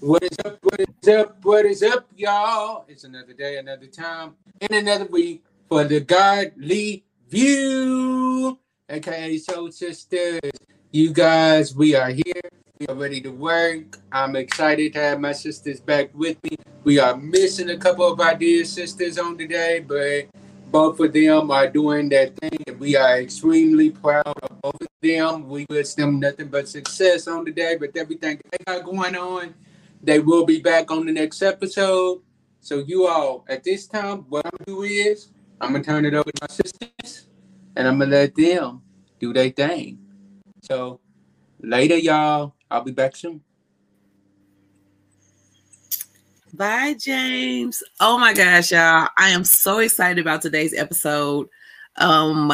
What is up? What is up? What is up, y'all? It's another day, another time, and another week for the Godly View, aka Soul Sisters. You guys, we are here. We are ready to work. I'm excited to have my sisters back with me. We are missing a couple of our dear sisters on today, but both of them are doing their thing, and we are extremely proud of both of them. We wish them nothing but success on today, but everything they got going on. They will be back on the next episode. So you all, at this time, what I'm gonna do is I'm gonna turn it over to my sisters, and I'm gonna let them do their thing. So later, y'all. I'll be back soon. Bye, James. Oh my gosh, y'all. I am so excited about today's episode. Um,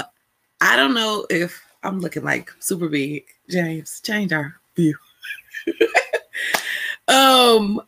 I don't know if I'm looking like super big. James, change our view. um,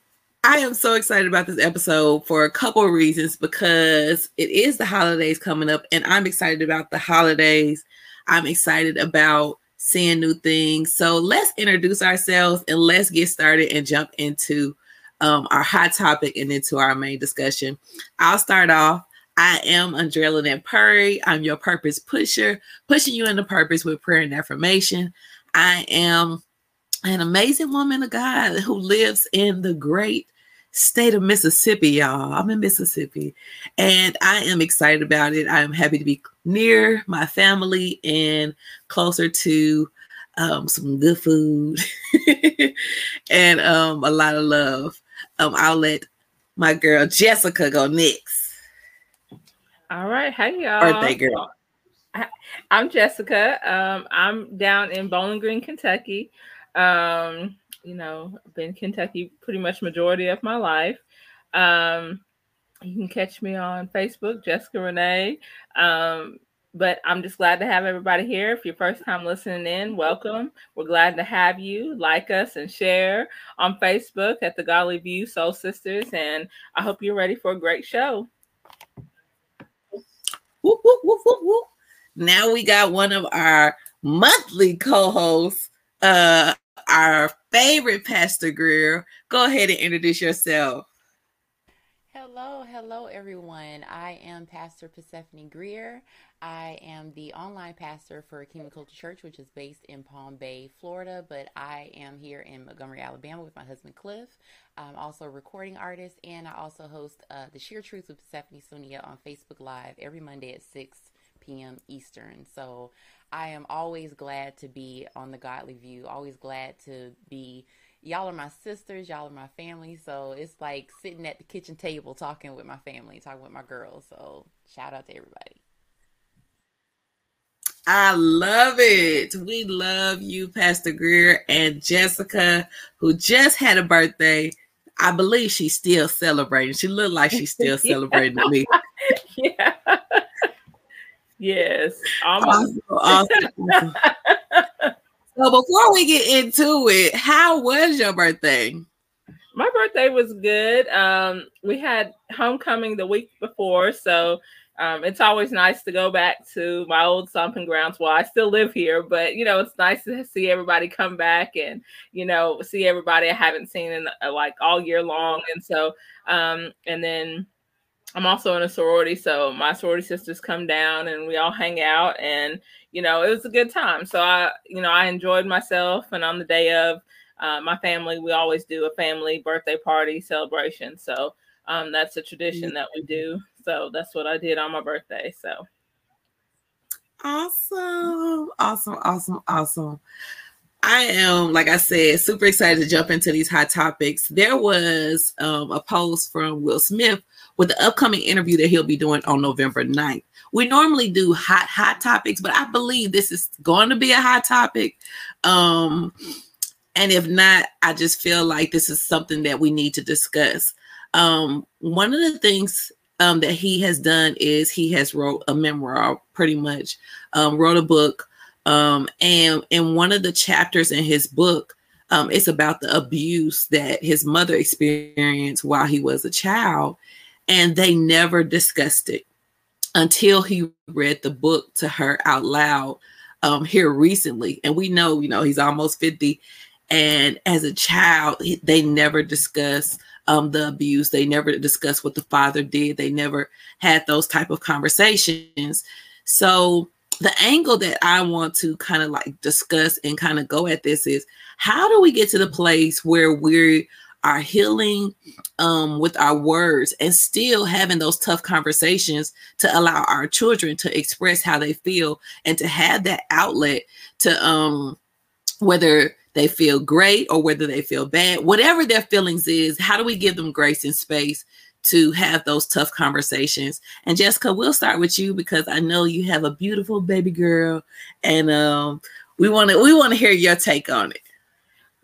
I am so excited about this episode for a couple of reasons because it is the holidays coming up, and I'm excited about the holidays. I'm excited about seeing new things. So let's introduce ourselves and let's get started and jump into um, our hot topic and into our main discussion. I'll start off. I am Andrea Lynette Purry. I'm your purpose pusher, pushing you into purpose with prayer and affirmation. I am an amazing woman of God who lives in the great state of Mississippi, y'all. I'm in Mississippi and I am excited about it. I am happy to be near my family and closer to um, some good food and um, a lot of love. Um, I'll let my girl Jessica go next. All right. Hey, y'all. Birthday girl. I'm Jessica. Um, I'm down in Bowling Green, Kentucky. Um, you know, been Kentucky pretty much majority of my life. Um, you can catch me on Facebook, Jessica Renee. Um, but I'm just glad to have everybody here. If you're first time listening in, welcome. We're glad to have you. Like us and share on Facebook at the Godly View Soul Sisters. And I hope you're ready for a great show. Now we got one of our monthly co-hosts, uh, our favorite Pastor Greer. Go ahead and introduce yourself. Hello, hello, everyone. I am Pastor Persephone Greer. I am the online pastor for Kingdom Culture Church, which is based in Palm Bay, Florida, but I am here in Montgomery, Alabama with my husband Cliff. I'm also a recording artist, and I also host uh, The Sheer Truth with Persephone Sonia on Facebook Live every Monday at 6 p.m. Eastern. So I am always glad to be on the Godly View, always glad to be. Y'all are my sisters, y'all are my family. So it's like sitting at the kitchen table talking with my family, talking with my girls. So shout out to everybody. I love it. We love you, Pastor Greer and Jessica, who just had a birthday. I believe she's still celebrating. She looked like she's still celebrating yeah. me. Yeah. Yes. Awesome, awesome, awesome. so before we get into it, how was your birthday? My birthday was good. Um, we had homecoming the week before, so um, it's always nice to go back to my old stomping grounds. Well, I still live here, but you know, it's nice to see everybody come back and you know see everybody I haven't seen in uh, like all year long. And so, um, and then I'm also in a sorority, so my sorority sisters come down and we all hang out, and you know, it was a good time. So I, you know, I enjoyed myself. And on the day of uh, my family, we always do a family birthday party celebration. So um, that's a tradition that we do. So that's what I did on my birthday. So awesome, awesome, awesome, awesome. I am, like I said, super excited to jump into these hot topics. There was um, a post from Will Smith with the upcoming interview that he'll be doing on November 9th. We normally do hot, hot topics, but I believe this is going to be a hot topic. Um, and if not, I just feel like this is something that we need to discuss. Um, one of the things um, that he has done is he has wrote a memoir, pretty much um, wrote a book, um, and in one of the chapters in his book, um, it's about the abuse that his mother experienced while he was a child, and they never discussed it until he read the book to her out loud um, here recently. And we know, you know, he's almost fifty, And as a child, they never discuss um, the abuse. They never discuss what the father did. They never had those type of conversations. So the angle that I want to kind of like discuss and kind of go at this is how do we get to the place where we are healing um, with our words and still having those tough conversations to allow our children to express how they feel and to have that outlet to um, whether they feel great or whether they feel bad, whatever their feelings is, how do we give them grace and space to have those tough conversations? And Jessica, we'll start with you because I know you have a beautiful baby girl, and um, we want to we want to hear your take on it.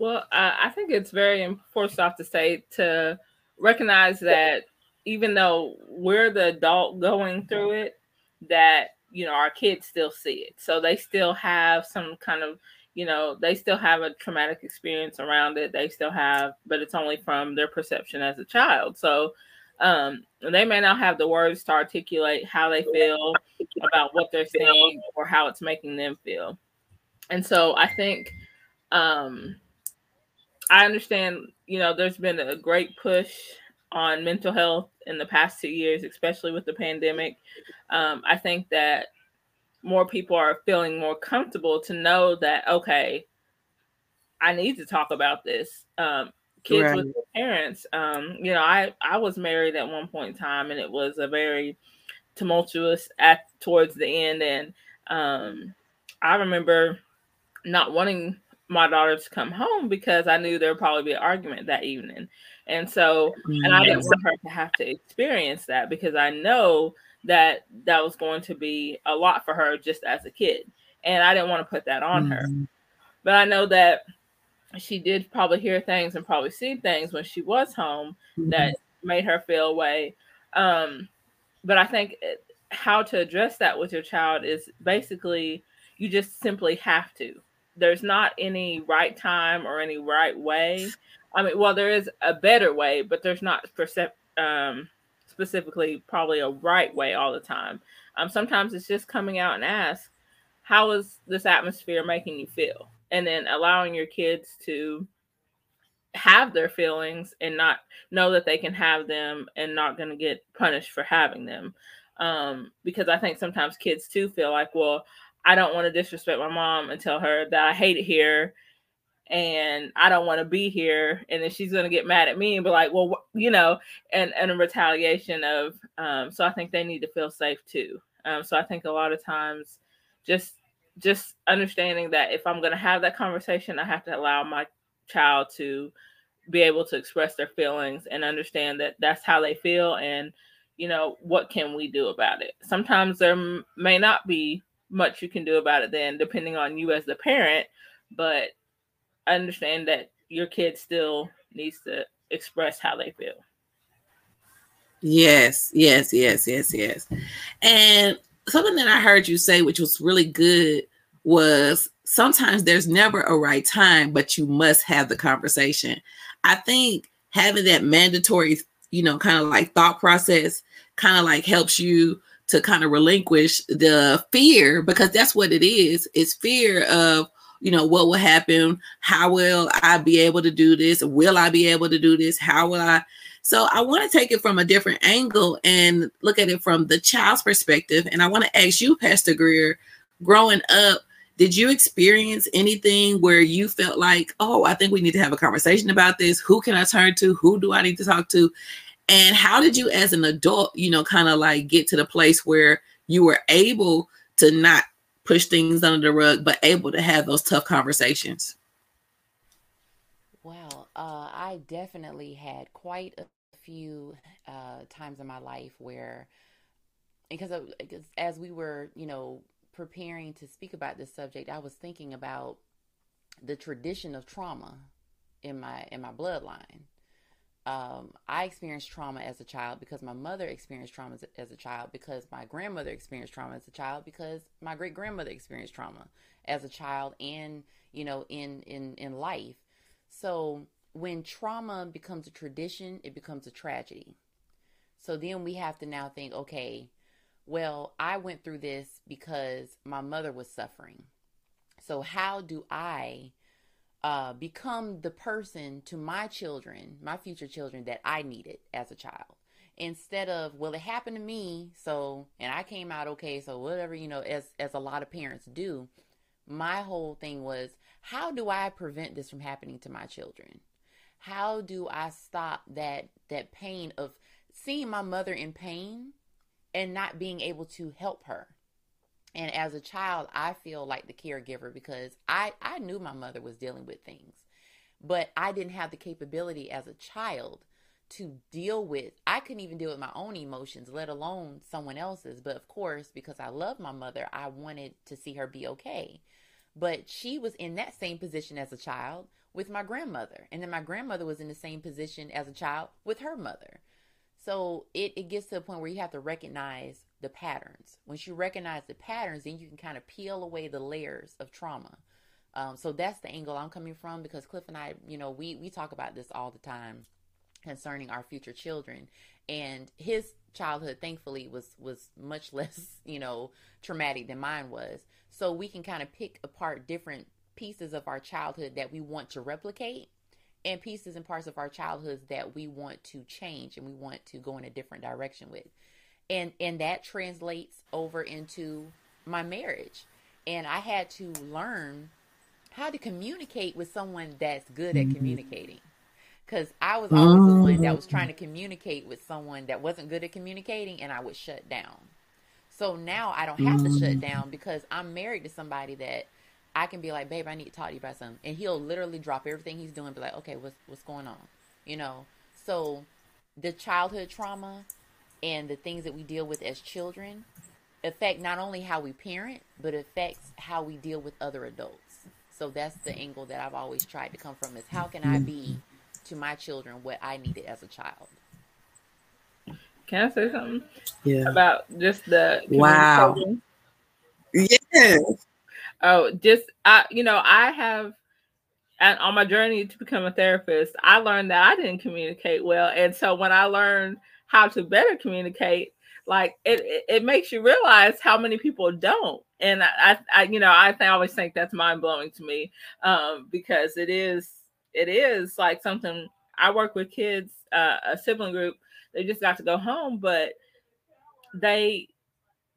Well, uh, I think it's very important off to say to recognize that even though we're the adult going through it, that you know our kids still see it, so they still have some kind of you know, they still have a traumatic experience around it. They still have, but it's only from their perception as a child. So um, they may not have the words to articulate how they feel about what they're saying or how it's making them feel. And so I think um, I understand, you know, there's been a great push on mental health in the past two years, especially with the pandemic. Um, I think that more people are feeling more comfortable to know that okay i need to talk about this um, kids right. with parents um, you know i i was married at one point in time and it was a very tumultuous at towards the end and um, i remember not wanting my daughter to come home because i knew there would probably be an argument that evening and so and i didn't want her to have to experience that because i know that that was going to be a lot for her just as a kid. And I didn't want to put that on mm-hmm. her. But I know that she did probably hear things and probably see things when she was home mm-hmm. that made her feel away. Um, but I think how to address that with your child is basically you just simply have to. There's not any right time or any right way. I mean, well, there is a better way, but there's not percep- um, specifically probably a right way all the time. Um, sometimes it's just coming out and ask, how is this atmosphere making you feel? And then allowing your kids to have their feelings and not know that they can have them and not going to get punished for having them. Um, because I think sometimes kids too feel like, well, I don't want to disrespect my mom and tell her that I hate it here and I don't want to be here. And then she's going to get mad at me and be like, well, you know, and, and a retaliation of, um, so I think they need to feel safe too. Um, so I think a lot of times just, just understanding that if I'm going to have that conversation, I have to allow my child to be able to express their feelings and understand that that's how they feel. And, you know, what can we do about it? Sometimes there may not be much you can do about it then, depending on you as the parent, but I understand that your kid still needs to express how they feel. Yes, yes, yes, yes, yes. And something that I heard you say, which was really good, was sometimes there's never a right time, but you must have the conversation. I think having that mandatory, you know, kind of like thought process kind of like helps you to kind of relinquish the fear because that's what it is. It's fear of you know, what will happen? How will I be able to do this? Will I be able to do this? How will I? So I want to take it from a different angle and look at it from the child's perspective. And I want to ask you, Pastor Greer, growing up, did you experience anything where you felt like, oh, I think we need to have a conversation about this? Who can I turn to? Who do I need to talk to? And how did you, as an adult, you know, kind of like get to the place where you were able to not push things under the rug, but able to have those tough conversations? Well, uh, I definitely had quite a few uh, times in my life where, because, as we were, you know, preparing to speak about this subject, I was thinking about the tradition of trauma in my in my bloodline um, I experienced trauma as a child because my mother experienced trauma as, as a child, because my grandmother experienced trauma as a child, because my great grandmother experienced trauma as a child, and you know, in in in life. So when trauma becomes a tradition, it becomes a tragedy. So then we have to now think, okay, well, I went through this because my mother was suffering. So how do I uh, become the person to my children, my future children, that I needed as a child. Instead of, well, it happened to me, so and I came out okay, so whatever, you know, as as a lot of parents do. My whole thing was, how do I prevent this from happening to my children? How do I stop that that pain of seeing my mother in pain and not being able to help her? And as a child, I feel like the caregiver because I, I knew my mother was dealing with things, but I didn't have the capability as a child to deal with. I couldn't even deal with my own emotions, let alone someone else's. But of course, because I love my mother, I wanted to see her be okay. But she was in that same position as a child with my grandmother. And then my grandmother was in the same position as a child with her mother. So it, it gets to a point where you have to recognize the patterns. Once you recognize the patterns, then you can kind of peel away the layers of trauma. Um, so that's the angle I'm coming from because Cliff and I, you know, we we talk about this all the time concerning our future children, and his childhood, thankfully, was was much less, you know, traumatic than mine was. So we can kind of pick apart different pieces of our childhood that we want to replicate and pieces and parts of our childhoods that we want to change and we want to go in a different direction with and and that translates over into my marriage. And i had to learn how to communicate with someone that's good at mm-hmm. communicating. Because i was always the one that was trying to communicate with someone that wasn't good at communicating and i would shut down. So now i don't have to shut mm. down because i'm married to somebody that i can be like babe i need to talk to you about something. And he'll literally drop everything he's doing be like okay what's what's going on? You know? So the childhood trauma and the things that we deal with as children affect not only how we parent, but affects how we deal with other adults. So that's the angle that I've always tried to come from is how can I be to my children what I needed as a child. Can I say something? Yeah. About just the wow. Yeah. Oh, just I you know, I have and on my journey to become a therapist, I learned that I didn't communicate well. And so when I learned how to better communicate like it, it, it makes you realize how many people don't. And I, I you know I, I always think that's mind-blowing to me um because it is it is like something i work with kids uh, a sibling group they just got to go home but they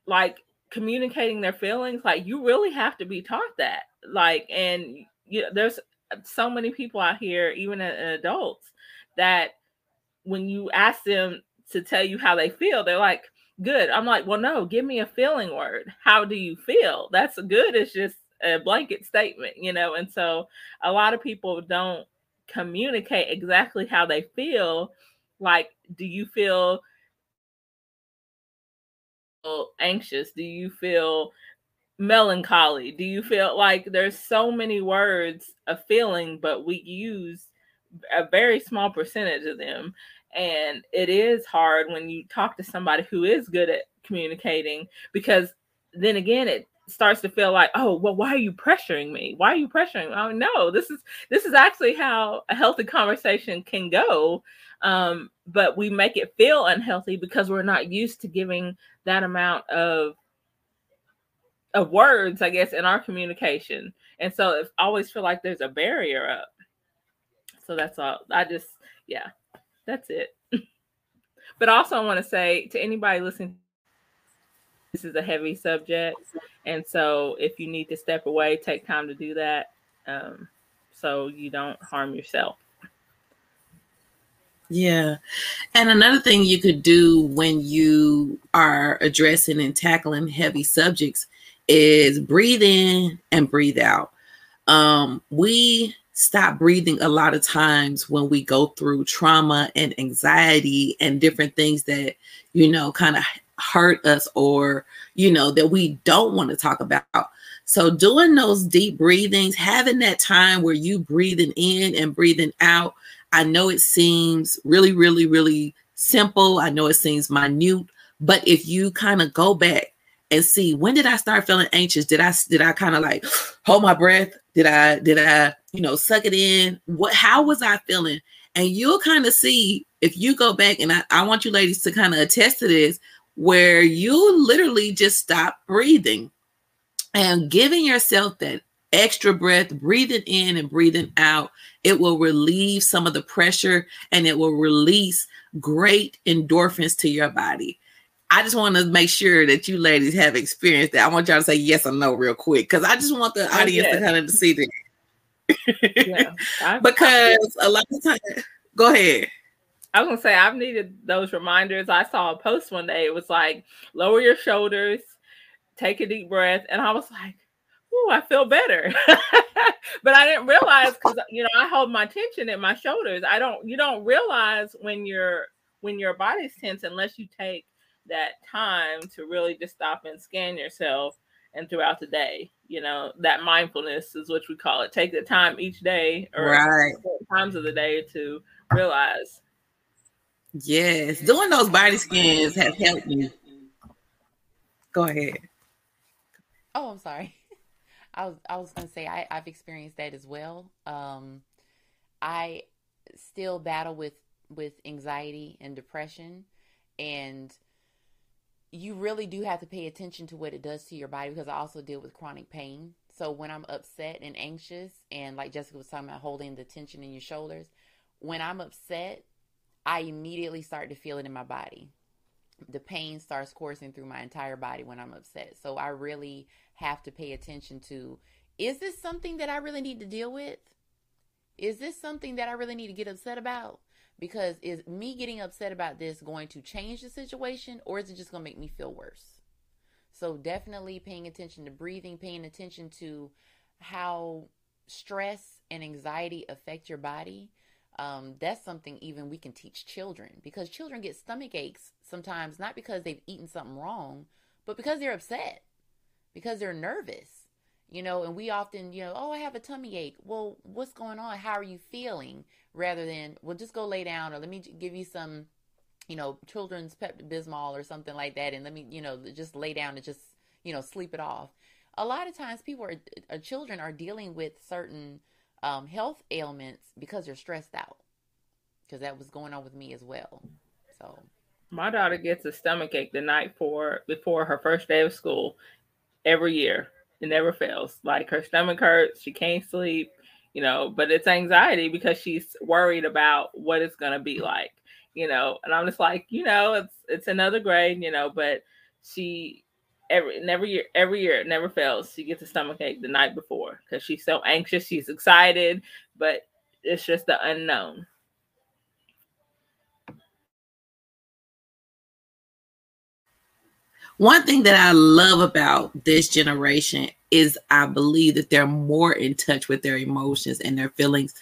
like communicating their feelings like you really have to be taught that like and you know there's so many people out here even adults that when you ask them to tell you how they feel. They're like, good. I'm like, well, no, give me a feeling word. How do you feel? That's good. It's just a blanket statement, you know. And so a lot of people don't communicate exactly how they feel. Like, do you feel anxious? Do you feel melancholy? Do you feel like there's so many words of feeling, but we use a very small percentage of them and it is hard when you talk to somebody who is good at communicating because then again it starts to feel like oh well why are you pressuring me? Why are you pressuring me? oh no this is this is actually how a healthy conversation can go um, but we make it feel unhealthy because we're not used to giving that amount of of words i guess in our communication. And so it always feel like there's a barrier up. So that's all. I just yeah that's it. but also, I want to say to anybody listening, this is a heavy subject. And so, if you need to step away, take time to do that um, so you don't harm yourself. Yeah. And another thing you could do when you are addressing and tackling heavy subjects is breathe in and breathe out. Um, we stop breathing a lot of times when we go through trauma and anxiety and different things that you know kind of hurt us or you know that we don't want to talk about. So doing those deep breathings having that time where you breathing in and breathing out i know it seems really really really simple. I know it seems minute but if you kind of go back and see when did I start feeling anxious? Did I did I kind of like hold my breath? Did I did I you know suck it in? What how was I feeling? And you'll kind of see if you go back and I, I want you ladies to kind of attest to this, where you literally just stop breathing and giving yourself that extra breath, breathing in and breathing out, it will relieve some of the pressure and it will release great endorphins to your body. I just want to make sure that you ladies have experienced that. I want y'all to say yes or no real quick because I just want the oh, audience yes. to kind of see that. yeah, because a lot of times, go ahead. I was gonna say I've needed those reminders. I saw a post one day. It was like lower your shoulders, take a deep breath, and I was like, "Ooh, I feel better." but I didn't realize because you know I hold my tension in my shoulders. I don't. You don't realize when your when your body's tense unless you take that time to really just stop and scan yourself and throughout the day you know that mindfulness is what we call it. Take the time each day or right. times of the day to realize. Yes doing those body scans have helped me. Go ahead. Oh i'm sorry. I was i was gonna say I, i've experienced that as well. Um i still battle with with anxiety and depression and you really do have to pay attention to what it does to your body because I also deal with chronic pain. So when I'm upset and anxious, and like Jessica was talking about holding the tension in your shoulders, when I'm upset, I immediately start to feel it in my body. The pain starts coursing through my entire body when I'm upset. So I really have to pay attention to is this something that I really need to deal with? Is this something that I really need to get upset about? Because is me getting upset about this going to change the situation or is it just going to make me feel worse? So definitely paying attention to breathing, paying attention to how stress and anxiety affect your body. Um, that's something even we can teach children because children get stomach aches sometimes not because they've eaten something wrong, but because they're upset, because they're nervous you know, and we often, you know, oh, I have a tummy ache. Well, what's going on? How are you feeling? Rather than, well, just go lay down or let me give you some, you know, children's Pepto Bismol or something like that, and let me, you know, just lay down and just, you know, sleep it off. A lot of times, people are, uh, children are dealing with certain um, health ailments because they're stressed out. Because that was going on with me as well. So, my daughter gets a stomach ache the night for before her first day of school every year it never fails. Like her stomach hurts, she can't sleep, you know, but it's anxiety because she's worried about what it's gonna be like, you know. And I'm just like, you know, it's it's another grade, you know, but she every never year every year it never fails. She gets a stomach ache the night before because she's so anxious, she's excited, but it's just the unknown. One thing that I love about this generation is I believe that they're more in touch with their emotions and their feelings,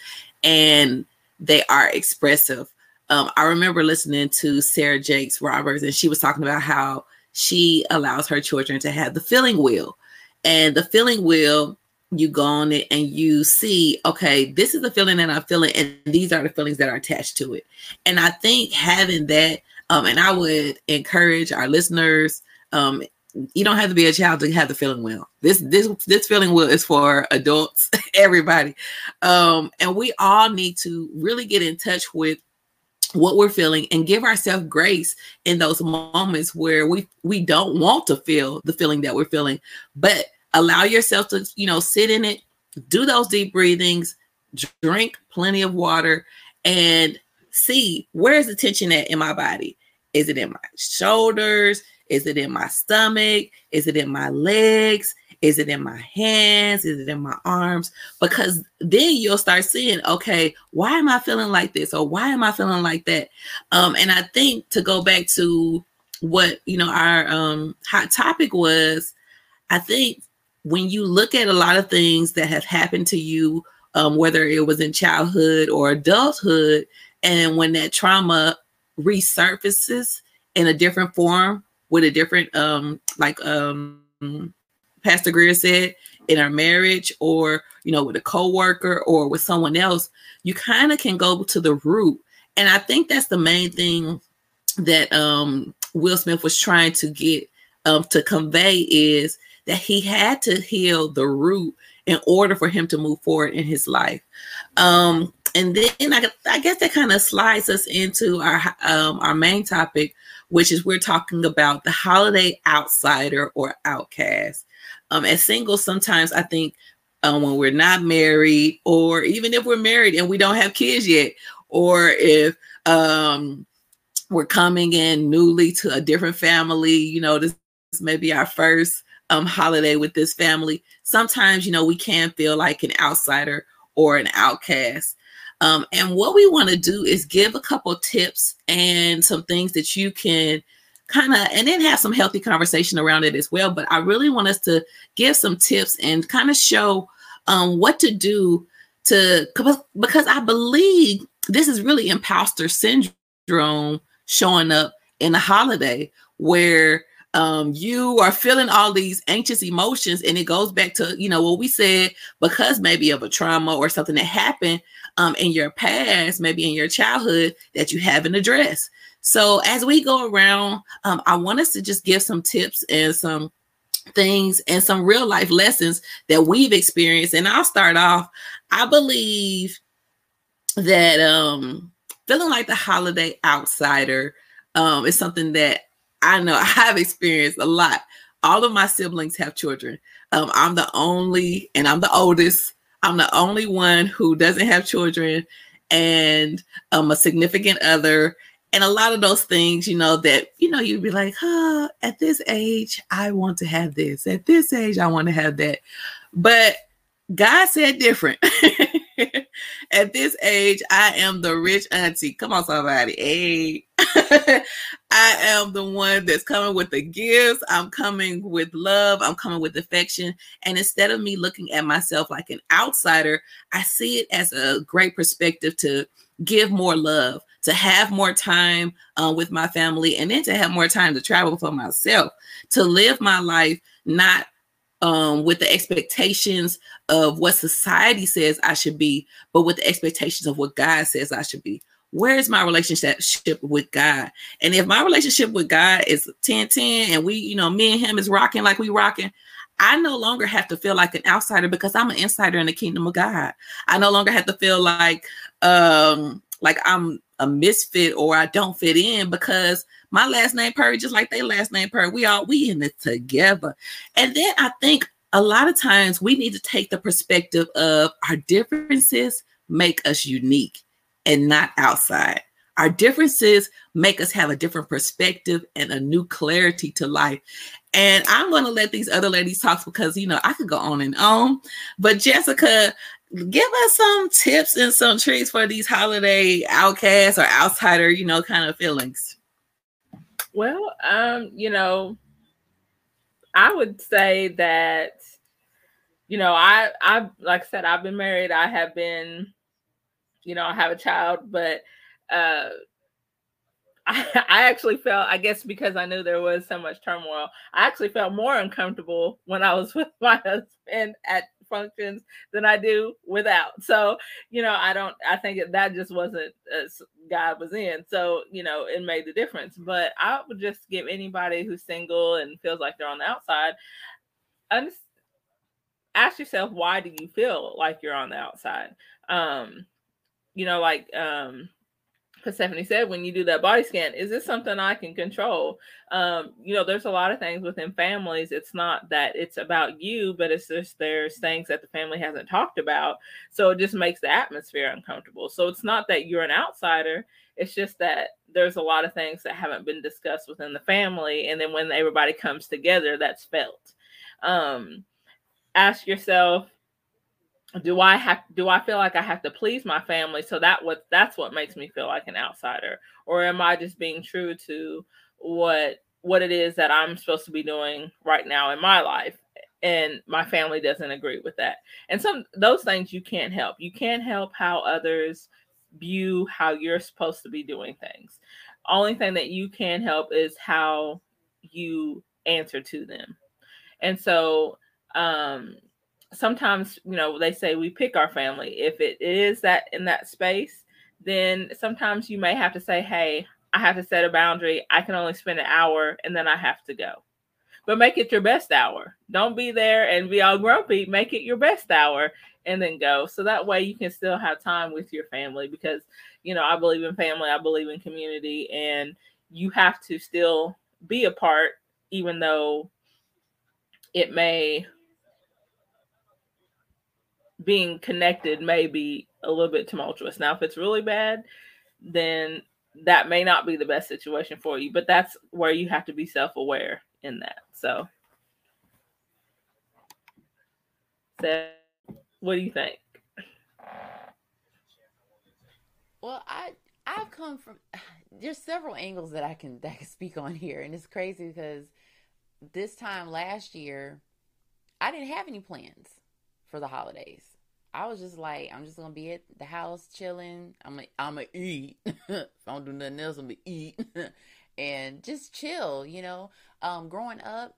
and they are expressive. Um, I remember listening to Sarah Jakes Roberts, and she was talking about how she allows her children to have the feeling wheel. And the feeling wheel, you go on it and you see, okay, this is the feeling that I'm feeling, and these are the feelings that are attached to it. And I think having that, um, and I would encourage our listeners um, you don't have to be a child to have the feeling wheel. This this this feeling wheel is for adults, everybody, um, and we all need to really get in touch with what we're feeling and give ourselves grace in those moments where we we don't want to feel the feeling that we're feeling, but allow yourself to you know sit in it, do those deep breathings, drink plenty of water, and see where is the tension at in my body. Is it in my shoulders? Is it in my stomach? Is it in my legs? Is it in my hands? Is it in my arms? Because then you'll start seeing, okay, why am I feeling like this? Or why am I feeling like that? Um, and I think to go back to what you know our um hot topic was, I think when you look at a lot of things that have happened to you, um, whether it was in childhood or adulthood, and when that trauma resurfaces in a different form, with a different um like um Pastor Greer said in our marriage or you know with a coworker or with someone else, you kind of can go to the root. And I think that's the main thing that um Will Smith was trying to get um to convey is that he had to heal the root in order for him to move forward in his life. Um, and then I, I guess that kind of slides us into our um, our main topic, which is we're talking about the holiday outsider or outcast. Um, as singles, sometimes I think um, when we're not married, or even if we're married and we don't have kids yet, or if um, we're coming in newly to a different family, you know, this, this may be our first um, holiday with this family. Sometimes, you know, we can feel like an outsider or an outcast. Um, and what we want to do is give a couple tips and some things that you can kind of, and then have some healthy conversation around it as well. But I really want us to give some tips and kind of show um, what to do to, because I believe this is really imposter syndrome showing up in a holiday where um, you are feeling all these anxious emotions and it goes back to you know what we said because maybe of a trauma or something that happened um, in your past maybe in your childhood that you haven't addressed so as we go around um, i want us to just give some tips and some things and some real life lessons that we've experienced and i'll start off i believe that um feeling like the holiday outsider um is something that I know I have experienced a lot. All of my siblings have children. Um, I'm the only, and I'm the oldest. I'm the only one who doesn't have children, and um, a significant other, and a lot of those things, you know, that you know, you'd be like, "Huh, at this age, I want to have this. At this age, I want to have that." But God said different. At this age, I am the rich auntie. Come on, somebody. Hey. I am the one that's coming with the gifts. I'm coming with love. I'm coming with affection. And instead of me looking at myself like an outsider, I see it as a great perspective to give more love, to have more time uh, with my family, and then to have more time to travel for myself, to live my life not um, with the expectations of what society says I should be, but with the expectations of what God says I should be. Where is my relationship with God? And if my relationship with God is 10 10 and we, you know, me and him is rocking like we rocking, I no longer have to feel like an outsider because I'm an insider in the kingdom of God. I no longer have to feel like um like I'm a misfit or I don't fit in because my last name Purdy, just like their last name Purdy, we all we in it together. And then I think a lot of times we need to take the perspective of our differences make us unique and not outside. Our differences make us have a different perspective and a new clarity to life. And I'm going to let these other ladies talk because, you know, I could go on and on. But Jessica, give us some tips and some tricks for these holiday outcasts or outsider, you know, kind of feelings. Well, um, you know, I would say that, you know, I I like I said, I've been married. I have been, you know, I have a child, but uh I, I actually felt, I guess because I knew there was so much turmoil, I actually felt more uncomfortable when I was with my husband at functions than I do without. So, you know, I don't, I think that just wasn't as God was in. So, you know, it made the difference. But I would just give anybody who's single and feels like they're on the outside, ask yourself, why do you feel like you're on the outside? Um, you know, like, um, Stephanie said, when you do that body scan, is this something I can control? Um, you know, there's a lot of things within families. It's not that it's about you, but it's just there's things that the family hasn't talked about. So it just makes the atmosphere uncomfortable. So it's not that you're an outsider. It's just that there's a lot of things that haven't been discussed within the family. And then when everybody comes together, that's felt. Um, ask yourself, do I have do I feel like I have to please my family? So that what that's what makes me feel like an outsider, or am I just being true to what what it is that I'm supposed to be doing right now in my life? And my family doesn't agree with that. And some those things you can't help. You can't help how others view how you're supposed to be doing things. Only thing that you can help is how you answer to them. And so um sometimes you know they say we pick our family. If it is that in that space then sometimes you may have to say hey i have to set a boundary. I can only spend an hour and then i have to go. But make it your best hour. Don't be there and be all grumpy. Make it your best hour and then go. So that way you can still have time with your family because you know i believe in family. I believe in community. And you have to still be a part even though it may being connected may be a little bit tumultuous. Now, if it's really bad, then that may not be the best situation for you, but that's where you have to be self aware in that. So, so, what do you think? Well, I I've come from there's several angles that I can that I can speak on here, and it's crazy because this time last year I didn't have any plans for the holidays. I was just like, I'm just gonna be at the house chilling. I'm gonna, I'm gonna eat. if I don't do nothing else, I'm gonna eat and just chill. You know, um, growing up,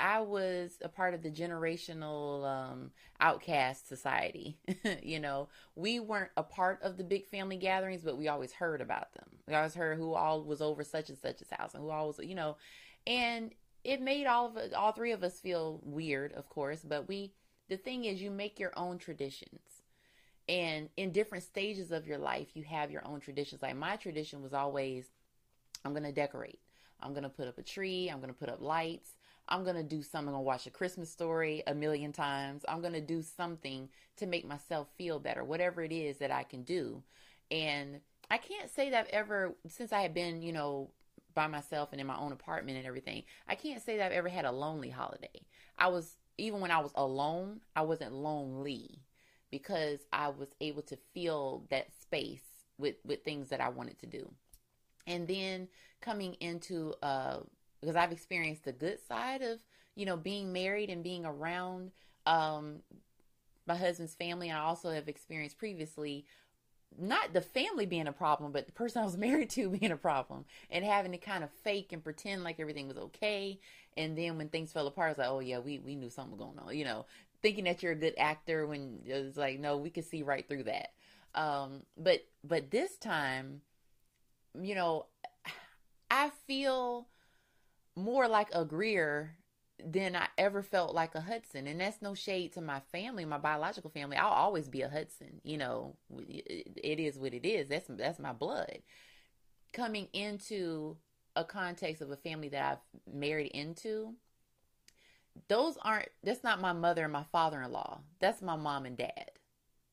I was a part of the generational um, outcast society. you know, we weren't a part of the big family gatherings, but we always heard about them. We always heard who all was over such and such a house and who all was, you know, and it made all of us, all three of us feel weird, of course. But we, the thing is, you make your own traditions. And in different stages of your life, you have your own traditions. Like my tradition was always, I'm going to decorate. I'm going to put up a tree. I'm going to put up lights. I'm going to do something. I'm going to watch a Christmas story a million times. I'm going to do something to make myself feel better, whatever it is that I can do. And I can't say that I've ever, since I have been, you know, by myself and in my own apartment and everything, I can't say that I've ever had a lonely holiday. I was, even when I was alone, I wasn't lonely because I was able to fill that space with, with things that I wanted to do. And then coming into uh, because I've experienced the good side of, you know, being married and being around um, my husband's family. I also have experienced previously not the family being a problem, but the person I was married to being a problem and having to kind of fake and pretend like everything was okay. And then when things fell apart, it's like, oh yeah, we, we knew something was going on, you know, thinking that you're a good actor when it's like, no, we could see right through that. Um, but, but this time, you know, I feel more like a Greer than I ever felt like a Hudson. And that's no shade to my family, my biological family. I'll always be a Hudson. You know, it is what it is. That's that's my blood. Coming into a context of a family that I've married into, those aren't that's not my mother and my father-in-law. That's my mom and dad.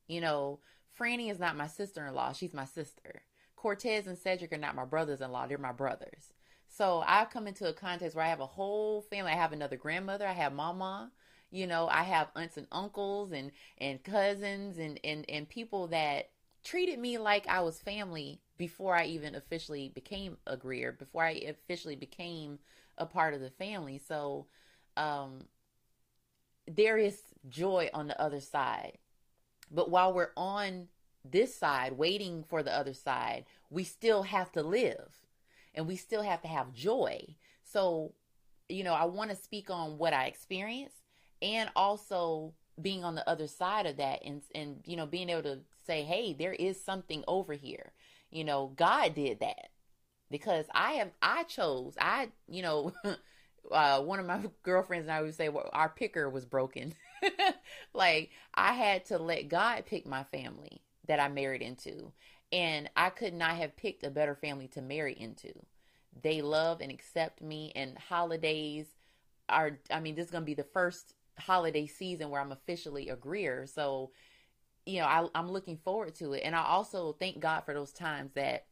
You know, Franny is not my sister-in-law. She's my sister. Cortez and Cedric are not my brothers-in-law. They're my brothers. So I come into a context where I have a whole family. I have another grandmother. I have mama. You know, I have aunts and uncles and and cousins and and and people that treated me like I was family before I even officially became a Greer, before I officially became a part of the family. So um there is joy on the other side. But while we're on this side waiting for the other side, we still have to live and we still have to have joy. So, you know, I want to speak on what I experienced and also being on the other side of that and and you know being able to say hey there is something over here. You know god did that because i have i chose i you know uh, one of my girlfriends and i would say well, our picker was broken. Like i had to let god pick my family that i married into and I could not have picked a better family to marry into. They love and accept me, and holidays are, I mean, this is going to be the first holiday season where I'm officially a Greer. So, you know, I, I'm looking forward to it. And I also thank God for those times that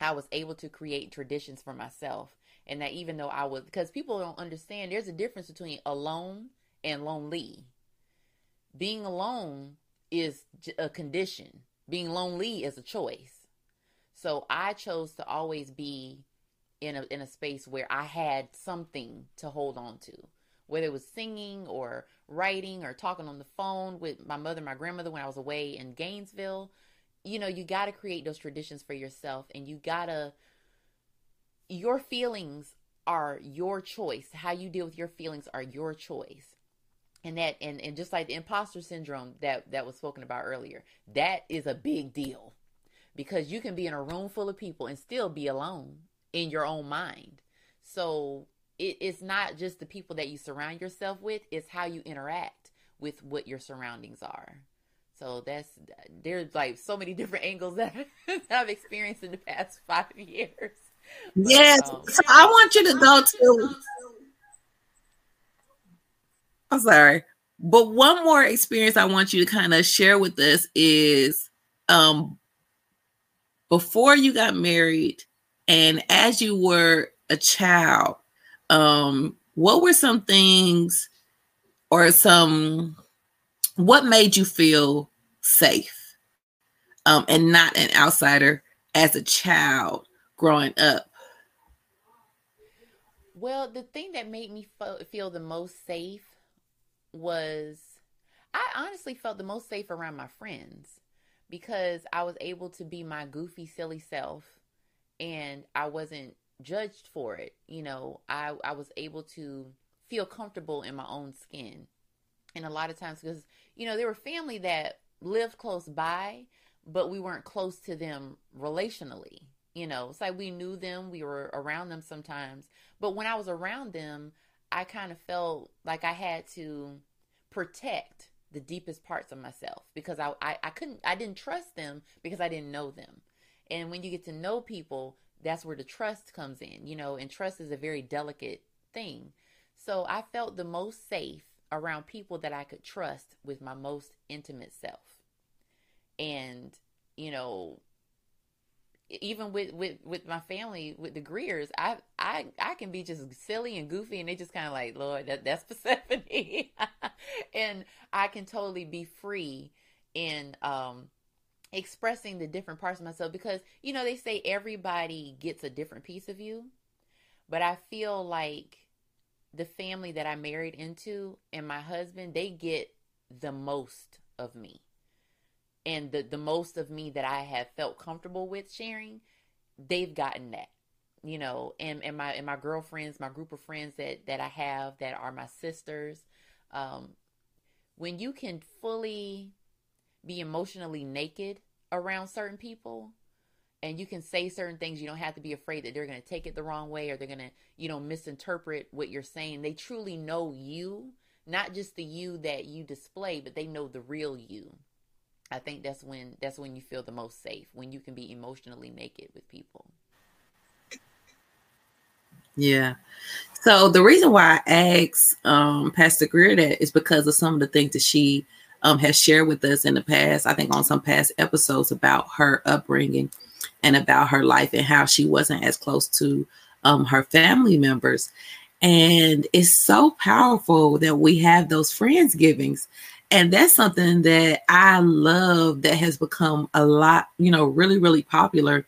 I was able to create traditions for myself. And that even though I was, because people don't understand, there's a difference between alone and lonely. Being alone is a condition being lonely is a choice. So I chose to always be in a in a space where I had something to hold on to. Whether it was singing or writing or talking on the phone with my mother my grandmother when I was away in Gainesville, you know, you got to create those traditions for yourself and you got to your feelings are your choice. How you deal with your feelings are your choice and that and, and just like the imposter syndrome that that was spoken about earlier that is a big deal. Because you can be in a room full of people and still be alone in your own mind. So it, it's not just the people that you surround yourself with it's how you interact with what your surroundings are. So that's there's like so many different angles that i've experienced in the past five years. But, yes. um, so i want you to go to I'm sorry. but one more experience I want you to kind of share with us is um before you got married and as you were a child, um, what were some things or some what made you feel safe um, and not an outsider as a child growing up? Well, the thing that made me feel the most safe was I honestly felt the most safe around my friends because I was able to be my goofy, silly self and I wasn't judged for it. You know, I, I was able to feel comfortable in my own skin. And a lot of times, because, you know, there were family that lived close by, but we weren't close to them relationally. You know, it's like we knew them, we were around them sometimes. But when I was around them, I kind of felt like I had to protect the deepest parts of myself because I, I, I couldn't, I didn't trust them because I didn't know them. And when you get to know people, that's where the trust comes in, you know, and trust is a very delicate thing. So I felt the most safe around people that I could trust with my most intimate self. And, you know, even with with with my family with the Greers, I I I can be just silly and goofy, and they just kind of like, Lord, that that's Persephone, and I can totally be free in um expressing the different parts of myself because you know they say everybody gets a different piece of you, but I feel like the family that I married into and my husband they get the most of me and the the most of me that I have felt comfortable with sharing, they've gotten that. You know, and, and my and my girlfriends, my group of friends that that I have that are my sisters, um, when you can fully be emotionally naked around certain people and you can say certain things you don't have to be afraid that they're going to take it the wrong way or they're going to you know misinterpret what you're saying they truly know you not just the you that you display but they know the real you I think that's when that's when you feel the most safe when you can be emotionally naked with people. Yeah. So the reason why I asked um, Pastor Greer that is because of some of the things that she um, has shared with us in the past. I think on some past episodes about her upbringing and about her life and how she wasn't as close to um, her family members. And it's so powerful that we have those friendsgivings and that's something that I love that has become a lot, you know, really, really popular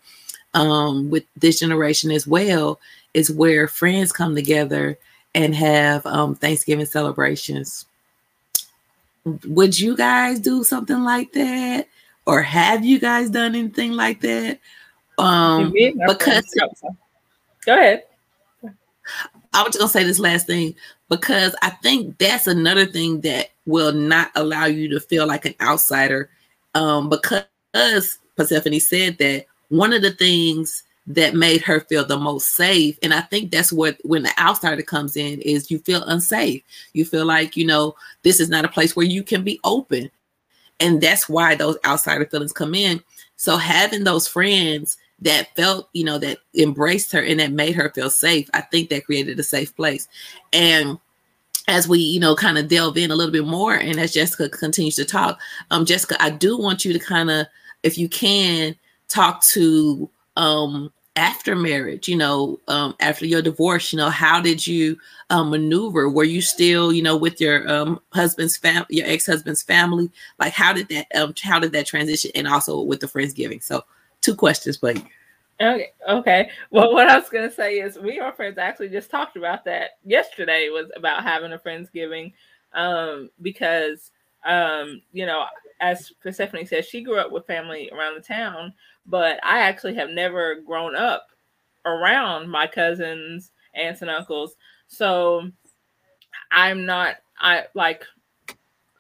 um, with this generation as well, is where friends come together and have um, Thanksgiving celebrations. Would you guys do something like that? Or have you guys done anything like that? Um, because go ahead. I was just gonna say this last thing because I think that's another thing that will not allow you to feel like an outsider. Um, because Persephone said that one of the things that made her feel the most safe, and I think that's what when the outsider comes in is you feel unsafe. You feel like you know this is not a place where you can be open, and that's why those outsider feelings come in. So having those friends that felt, you know, that embraced her and that made her feel safe, I think that created a safe place. And as we, you know, kind of delve in a little bit more, and as Jessica continues to talk, um, Jessica, I do want you to kind of, if you can, talk to um after marriage, you know, um, after your divorce, you know, how did you um, maneuver? Were you still, you know, with your um, husband's family, your ex-husband's family? Like, how did that, um, how did that transition? And also with the friendsgiving. So, two questions, but Okay. Okay. Well, what I was gonna say is, we our friends actually just talked about that yesterday. Was about having a friendsgiving, um, because um, you know, as Persephone said, she grew up with family around the town, but I actually have never grown up around my cousins, aunts, and uncles. So I'm not. I like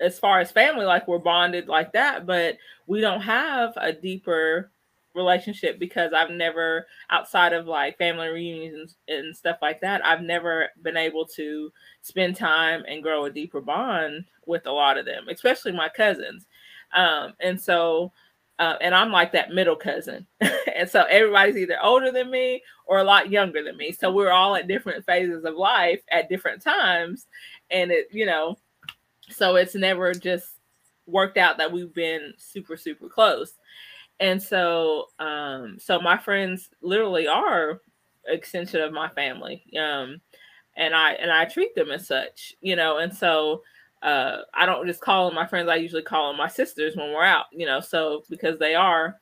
as far as family, like we're bonded like that, but we don't have a deeper relationship because I've never, outside of like family reunions and stuff like that, I've never been able to spend time and grow a deeper bond with a lot of them, especially my cousins. Um, and so, uh, and I'm like that middle cousin. and so everybody's either older than me or a lot younger than me. So we're all at different phases of life at different times. And it, you know, so it's never just worked out that we've been super super close and so um so my friends literally are extension of my family um and i and i treat them as such you know and so uh i don't just call them my friends i usually call them my sisters when we're out you know so because they are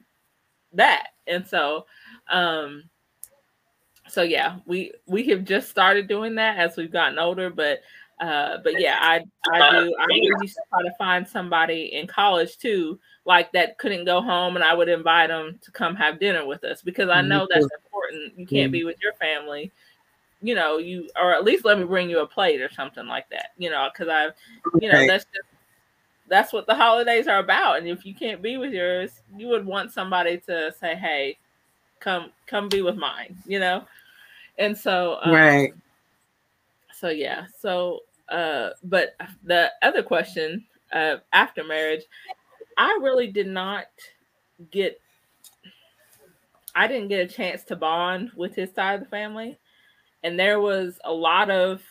that and so um so yeah we we have just started doing that as we've gotten older but uh, but yeah, I I do. I used to try to find somebody in college too, like that couldn't go home, and I would invite them to come have dinner with us because I know that's important. You can't be with your family, you know. You or at least let me bring you a plate or something like that, you know, because I've, you know, that's just that's what the holidays are about. And if you can't be with yours, you would want somebody to say, "Hey, come come be with mine," you know. And so, um, right. So yeah, so uh, but the other question uh, after marriage, I really did not get. I didn't get a chance to bond with his side of the family, and there was a lot of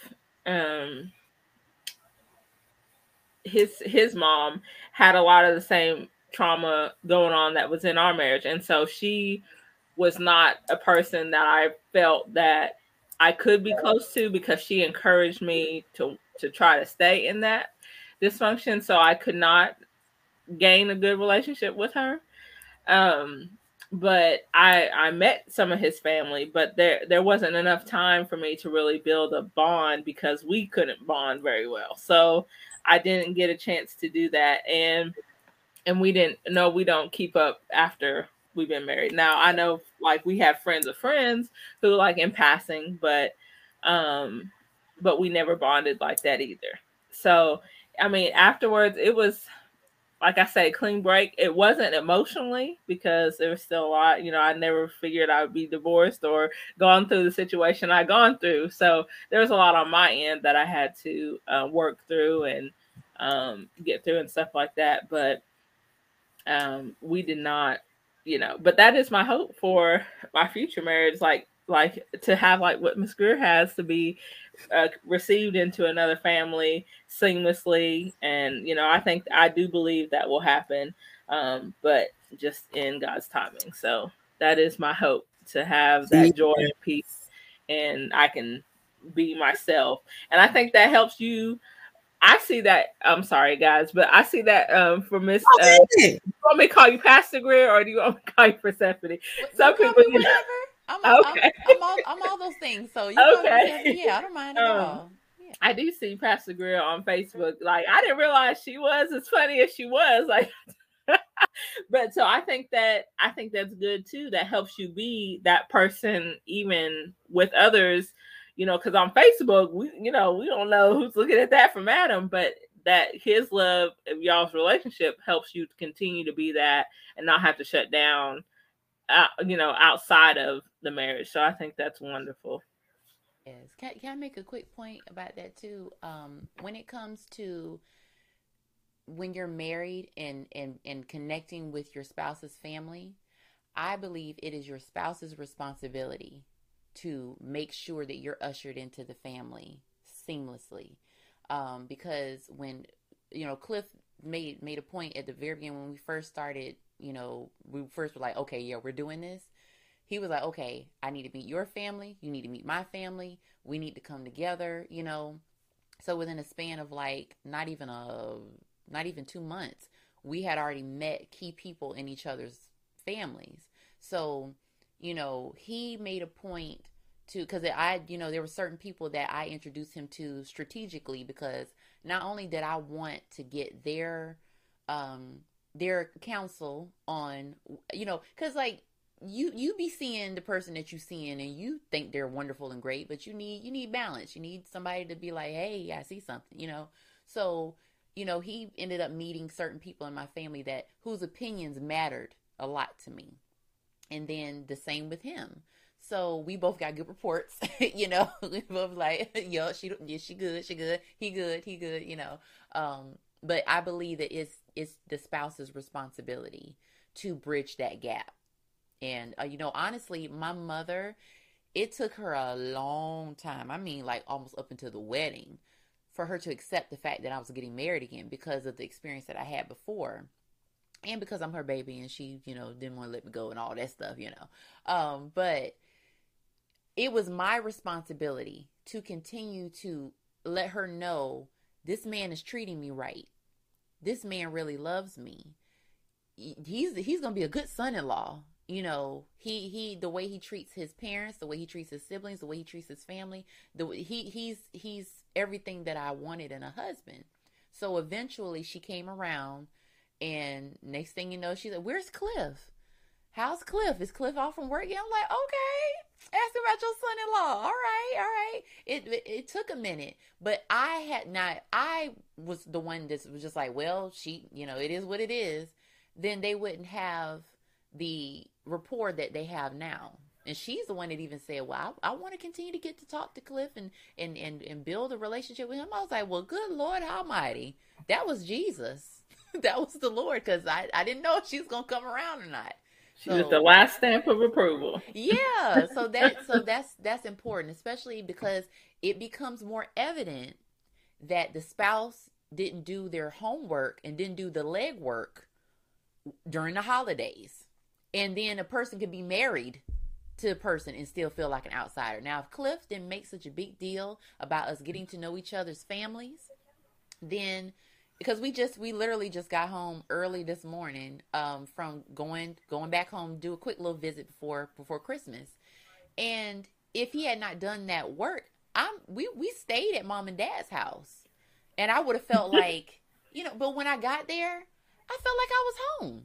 um, his his mom had a lot of the same trauma going on that was in our marriage, and so she was not a person that I felt that I could be close to because she encouraged me to to try to stay in that dysfunction. So I could not gain a good relationship with her. Um, but I I met some of his family, but there there wasn't enough time for me to really build a bond because we couldn't bond very well. So I didn't get a chance to do that, and and we didn't. No, we don't keep up after we've been married. Now I know like we have friends of friends who like in passing, but um but we never bonded like that either. So, I mean, afterwards, it was like I said, clean break. It wasn't emotionally because there was still a lot. You know, I never figured I would be divorced or gone through the situation I gone through. So there was a lot on my end that I had to uh, work through and um, get through and stuff like that. But um, we did not, you know. But that is my hope for my future marriage. Like like to have like what Miss Greer has to be uh, received into another family seamlessly, and you know I think I do believe that will happen, um, but just in God's timing. So that is my hope to have that joy and peace, and I can be myself, and I think that helps you. I see that. I'm sorry, guys, but I see that um, for Miss. Uh, you want me to call you Pastor Greer, or do you want me to call you Persephone? Some people, you know, I'm, okay. I'm, I'm, all, I'm all those things. So you okay. yeah, I don't mind at um, all. Yeah. I do see Pastor Greer on Facebook. Like I didn't realize she was as funny as she was. Like but so I think that I think that's good too. That helps you be that person even with others, you know, because on Facebook, we you know, we don't know who's looking at that from Adam, but that his love of y'all's relationship helps you continue to be that and not have to shut down you know, outside of the marriage. So I think that's wonderful. Yes. Can, can I make a quick point about that too? Um, when it comes to when you're married and, and, and connecting with your spouse's family, I believe it is your spouse's responsibility to make sure that you're ushered into the family seamlessly. Um, because when you know Cliff made made a point at the very beginning when we first started you know, we first were like, okay, yeah, we're doing this. He was like, okay, I need to meet your family. You need to meet my family. We need to come together, you know. So within a span of like not even a not even 2 months, we had already met key people in each other's families. So, you know, he made a point to because I, you know, there were certain people that I introduced him to strategically because not only did I want to get their um their counsel on you know because like you you be seeing the person that you seeing and you think they're wonderful and great but you need you need balance. You need somebody to be like hey i see something you know? So you know he ended up meeting certain people in my family that whose opinions mattered a lot to me. And then the same with him. So we both got good reports you know? We both like yo she yeah, she good she good. He good he good you know? Um but I believe that it's it's the spouse's responsibility to bridge that gap. And uh, you know, honestly, my mother, it took her a long time. I mean, like almost up until the wedding for her to accept the fact that I was getting married again because of the experience that I had before. And because I'm her baby and she, you know, didn't want to let me go and all that stuff, you know. Um, but it was my responsibility to continue to let her know this man is treating me right. This man really loves me. He's he's to be a good son-in-law. You know he he the way he treats his parents the way he treats his siblings the way he treats his family the he he's he's everything that i wanted in a husband. So eventually she came around and next thing you know she's like where's cliff? How's cliff? Is cliff off from work yet? I'm like okay ask about your son-in-law all right all right it, it it took a minute but i had not i was the one that was just like well she you know it is what it is then they wouldn't have the rapport that they have now. And she's the one that even said, Well, I, I want to continue to get to talk to Cliff and, and, and, and build a relationship with him. I was like, Well, good Lord Almighty. That was Jesus. that was the Lord because I, I didn't know if she was to come around or not. She so, the last stamp of approval. Yeah. So that so that's that's important, especially because it becomes more evident that the spouse didn't do their homework and didn't do the legwork during the holidays and then a person could be married to a person and still feel like an outsider. Now, if Cliff didn't make such a big deal about us getting to know each other's families, then because we just we literally just got home early this morning um, from going going back home do a quick little visit before before Christmas, and if he had not done that work, I'm we we stayed at mom and dad's house, and I would have felt like you know. But when I got there, I felt like I was home.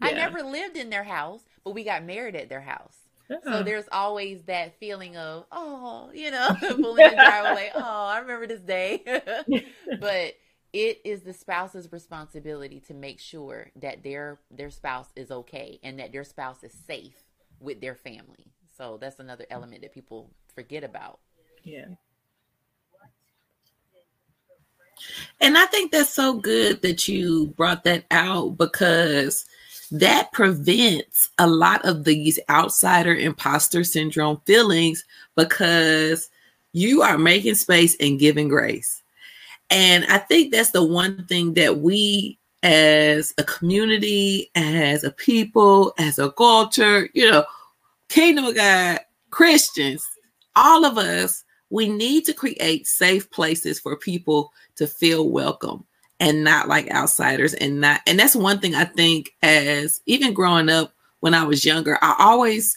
Yeah. I never lived in their house, but we got married at their house. So there's always that feeling of, oh, you know, pulling the driveway. oh, I remember this day. but it is the spouse's responsibility to make sure that their their spouse is okay and that their spouse is safe with their family. So that's another element that people forget about. Yeah. And I think that's so good that you brought that out because that prevents a lot of these outsider imposter syndrome feelings because you are making space and giving grace. And I think that's the one thing that we as a community, as a people, as a culture, you know, kingdom of God, Christians, all of us, we need to create safe places for people to feel welcome and not like outsiders and not and that's one thing I think as even growing up when I was younger, I always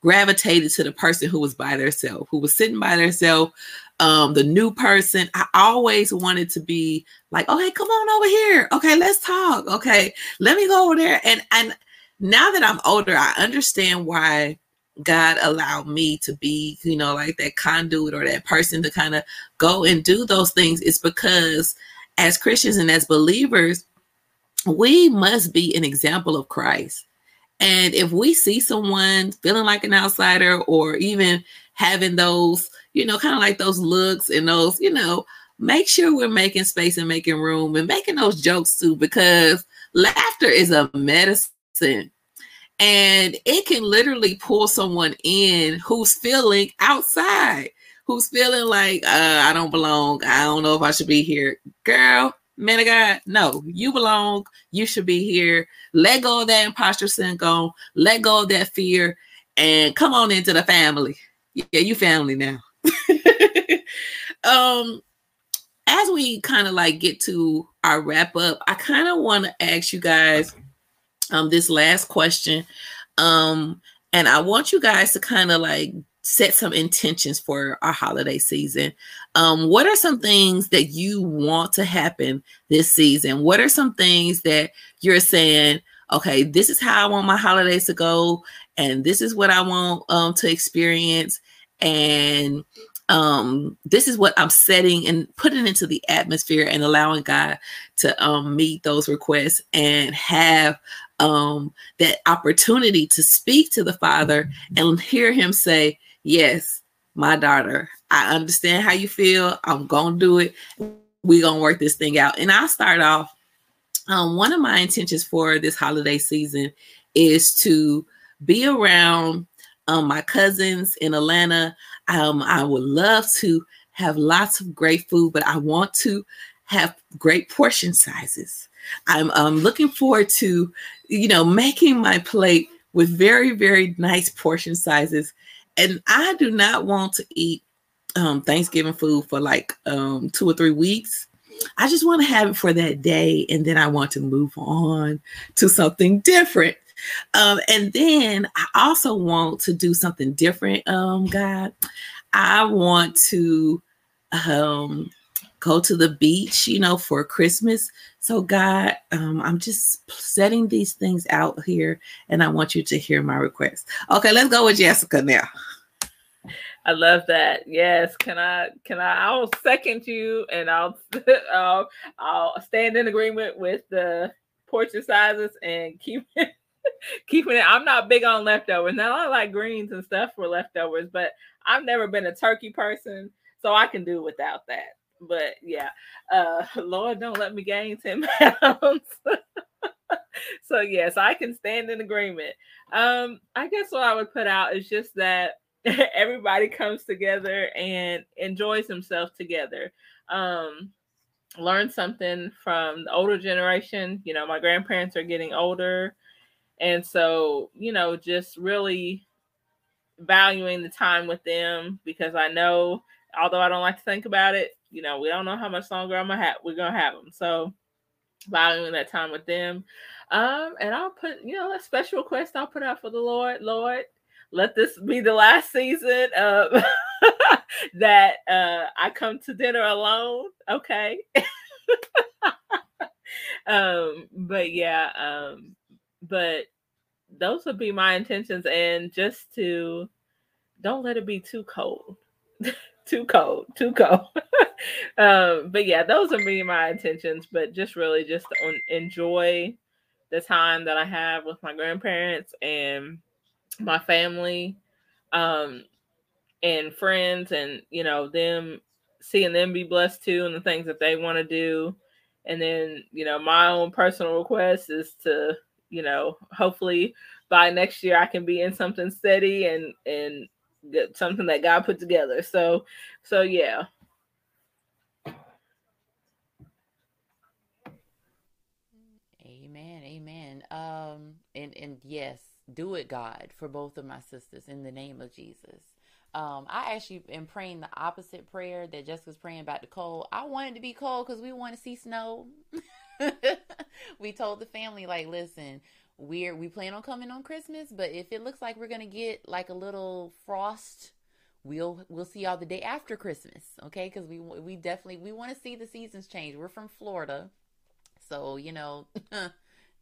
gravitated to the person who was by themselves, who was sitting by themselves, um, the new person. I always wanted to be like, oh hey, come on over here. Okay, let's talk. Okay, let me go over there. And and now that I'm older, I understand why God allowed me to be, you know, like that conduit or that person to kind of go and do those things. It's because as Christians and as believers, we must be an example of Christ. And if we see someone feeling like an outsider or even having those, you know, kind of like those looks and those, you know, make sure we're making space and making room and making those jokes too, because laughter is a medicine and it can literally pull someone in who's feeling outside who's feeling like uh, I don't belong. I don't know if I should be here. Girl, man of God, no, you belong. You should be here. Let go of that imposter syndrome. Let go of that fear and come on into the family. Yeah, you family now. um, as we kind of like get to our wrap up, I kind of want to ask you guys um this last question. Um, and I want you guys to kind of like set some intentions for our holiday season. Um, what are some things that you want to happen this season? What are some things that you're saying, okay, this is how I want my holidays to go, and this is what I want um, to experience, and um, this is what I'm setting and putting into the atmosphere and allowing God to um, meet those requests and have um, that opportunity to speak to the Father and hear Him say, yes, my daughter, I understand how you feel. I'm going to do it. We're going to work this thing out. And I'll start off. Um, one of my intentions for this holiday season is to be around um, my cousins in Atlanta. Um, I would love to have lots of great food, but I want to have great portion sizes. I'm um, looking forward to, you know, making my plate with very, very nice portion sizes. And I do not want to eat um, Thanksgiving food for like um, two or three weeks. I just want to have it for that day, and then I want to move on to something different. Um, and then I also want to do something different. Um, God, I want to um go to the beach, you know, for Christmas. So, God, um, I'm just setting these things out here, and I want you to hear my request. Okay, let's go with Jessica now. I love that. Yes. Can I? Can I? I'll second you, and I'll I'll, I'll stand in agreement with the portrait sizes and keep it, keeping it. I'm not big on leftovers. Now I like greens and stuff for leftovers, but I've never been a turkey person, so I can do without that. But yeah, uh, Lord, don't let me gain ten pounds. so yes, I can stand in agreement. Um, I guess what I would put out is just that everybody comes together and enjoys themselves together. Um, learn something from the older generation. You know, my grandparents are getting older. And so, you know, just really valuing the time with them because I know, although I don't like to think about it, you know, we don't know how much longer I'm gonna have. We're gonna have them. So valuing that time with them. Um, and I'll put, you know, a special request I'll put out for the Lord. Lord, let this be the last season of that uh I come to dinner alone. Okay. um, but yeah, um, but those would be my intentions and just to don't let it be too cold. too cold, too cold. um, but yeah, those would be my intentions, but just really just enjoy the time that I have with my grandparents and my family um and friends and you know them seeing them be blessed too and the things that they want to do and then you know my own personal request is to you know hopefully by next year i can be in something steady and and get something that god put together. So so yeah. Amen amen. Um and and yes do it, God, for both of my sisters in the name of Jesus. Um, I actually am praying the opposite prayer that Jessica's praying about the cold. I want it to be cold because we want to see snow. we told the family, like, listen, we're we plan on coming on Christmas, but if it looks like we're gonna get like a little frost, we'll we'll see y'all the day after Christmas, okay? Because we we definitely we want to see the seasons change. We're from Florida, so you know.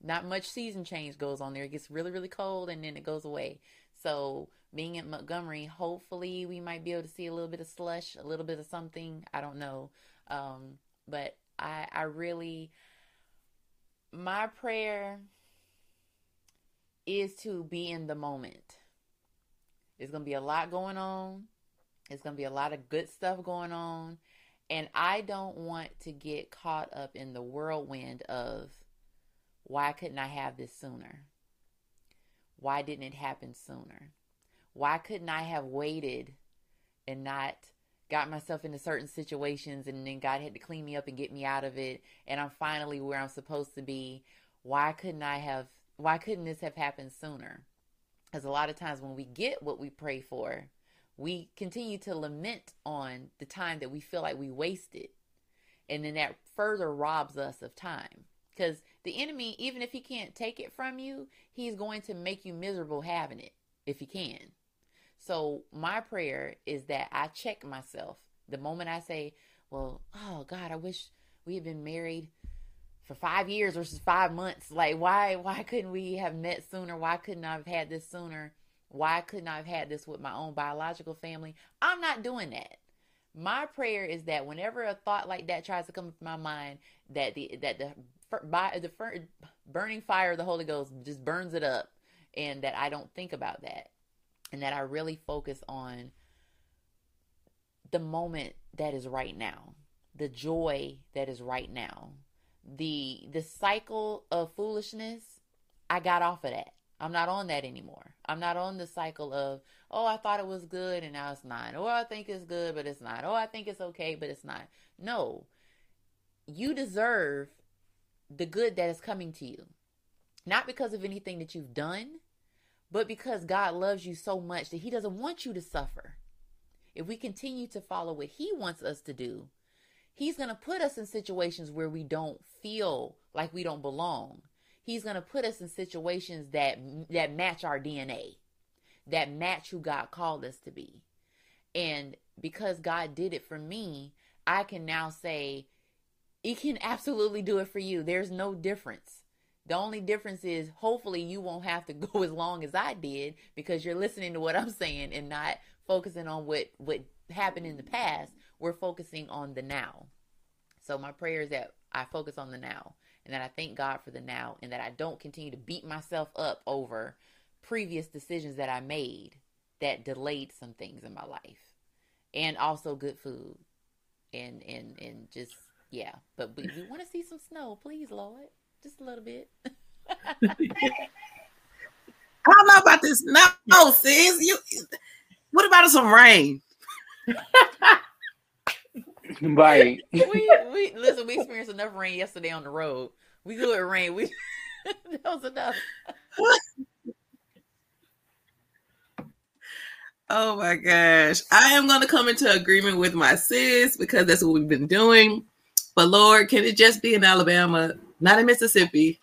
not much season change goes on there. It gets really, really cold and then it goes away. So being in Montgomery, hopefully we might be able to see a little bit of slush, a little bit of something. I don't know. Um, but I I really my prayer is to be in the moment. There's gonna be a lot going on. It's gonna be a lot of good stuff going on. And I don't want to get caught up in the whirlwind of why couldn't I have this sooner? Why didn't it happen sooner? Why couldn't I have waited and not got myself into certain situations and then God had to clean me up and get me out of it and I'm finally where I'm supposed to be? Why couldn't I have why couldn't this have happened sooner? Because a lot of times when we get what we pray for, we continue to lament on the time that we feel like we wasted. And then that further robs us of time. Because the enemy, even if he can't take it from you, he's going to make you miserable having it if he can. So my prayer is that I check myself the moment I say, "Well, oh God, I wish we had been married for five years versus five months. Like, why why couldn't we have met sooner? Why couldn't I have had this sooner? Why couldn't I have had this with my own biological family? I'm not doing that. My prayer is that whenever a thought like that tries to come to my mind, that the that the by the burning fire of the Holy Ghost just burns it up, and that I don't think about that, and that I really focus on the moment that is right now, the joy that is right now, the the cycle of foolishness. I got off of that. I'm not on that anymore. I'm not on the cycle of, oh, I thought it was good and now it's not. Or I think it's good, but it's not. Oh, I think it's okay, but it's not. No. You deserve the good that is coming to you. Not because of anything that you've done, but because God loves you so much that He doesn't want you to suffer. If we continue to follow what He wants us to do, He's going to put us in situations where we don't feel like we don't belong. He's going to put us in situations that that match our DNA, that match who God called us to be. And because God did it for me, I can now say he can absolutely do it for you. There's no difference. The only difference is hopefully you won't have to go as long as I did because you're listening to what I'm saying and not focusing on what what happened in the past. We're focusing on the now. So my prayer is that I focus on the now and that I thank God for the now and that I don't continue to beat myself up over previous decisions that I made that delayed some things in my life. And also good food. And and and just yeah. But we, we want to see some snow, please, Lord. Just a little bit. I don't know about this. No, sis. You what about some rain? right. we, we listen, we experienced enough rain yesterday on the road. We knew it rained. We that was enough. Oh my gosh. I am going to come into agreement with my sis because that's what we've been doing. But Lord, can it just be in Alabama, not in Mississippi,